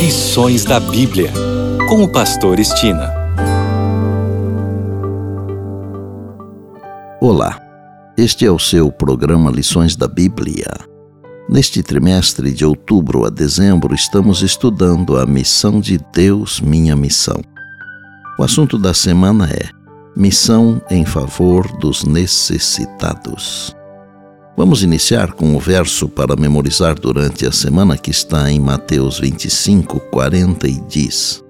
Lições da Bíblia, com o Pastor Estina. Olá, este é o seu programa Lições da Bíblia. Neste trimestre de outubro a dezembro, estamos estudando a missão de Deus, minha missão. O assunto da semana é Missão em favor dos necessitados. Vamos iniciar com o verso para memorizar durante a semana que está em Mateus 25, 40 e diz: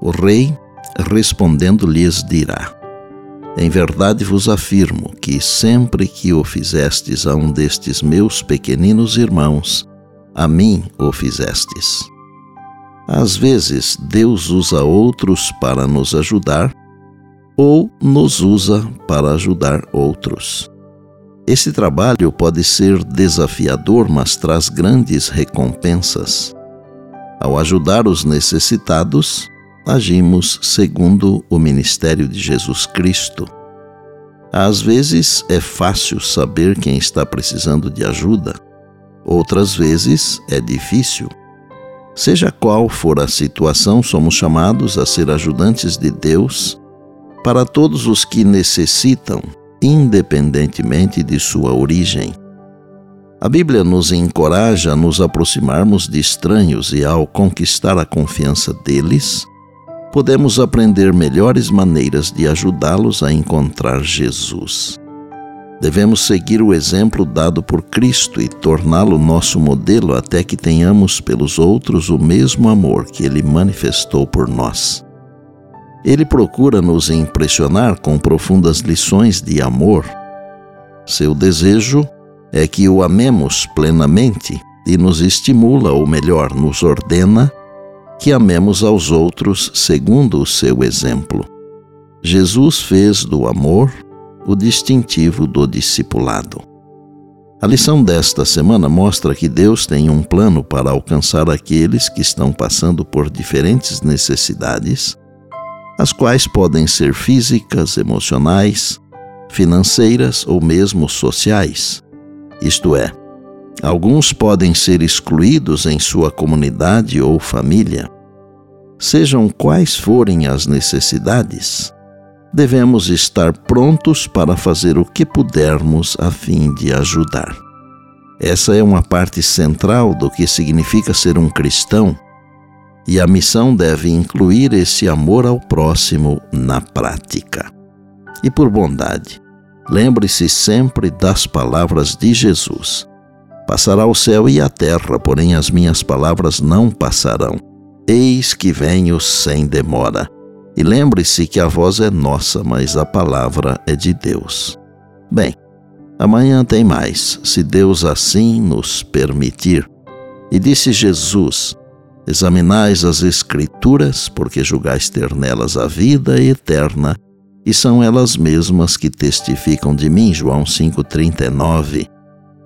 O rei, respondendo, lhes dirá: Em verdade vos afirmo que sempre que o fizestes a um destes meus pequeninos irmãos, a mim o fizestes. Às vezes, Deus usa outros para nos ajudar ou nos usa para ajudar outros. Esse trabalho pode ser desafiador, mas traz grandes recompensas. Ao ajudar os necessitados, agimos segundo o ministério de Jesus Cristo. Às vezes é fácil saber quem está precisando de ajuda, outras vezes é difícil. Seja qual for a situação, somos chamados a ser ajudantes de Deus para todos os que necessitam independentemente de sua origem. A Bíblia nos encoraja a nos aproximarmos de estranhos e, ao conquistar a confiança deles, podemos aprender melhores maneiras de ajudá-los a encontrar Jesus. Devemos seguir o exemplo dado por Cristo e torná-lo nosso modelo até que tenhamos pelos outros o mesmo amor que ele manifestou por nós. Ele procura nos impressionar com profundas lições de amor. Seu desejo é que o amemos plenamente e nos estimula, ou melhor, nos ordena, que amemos aos outros segundo o seu exemplo. Jesus fez do amor o distintivo do discipulado. A lição desta semana mostra que Deus tem um plano para alcançar aqueles que estão passando por diferentes necessidades as quais podem ser físicas, emocionais, financeiras ou mesmo sociais. Isto é, alguns podem ser excluídos em sua comunidade ou família. Sejam quais forem as necessidades, devemos estar prontos para fazer o que pudermos a fim de ajudar. Essa é uma parte central do que significa ser um cristão e a missão deve incluir esse amor ao próximo na prática. E por bondade, lembre-se sempre das palavras de Jesus: Passará o céu e a terra, porém as minhas palavras não passarão. Eis que venho sem demora. E lembre-se que a voz é nossa, mas a palavra é de Deus. Bem, amanhã tem mais, se Deus assim nos permitir. E disse Jesus: Examinais as Escrituras, porque julgais ter nelas a vida eterna, e são elas mesmas que testificam de mim. João 5,39.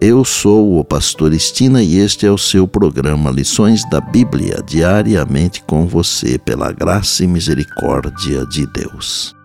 Eu sou o Pastor Estina e este é o seu programa Lições da Bíblia, diariamente com você, pela graça e misericórdia de Deus.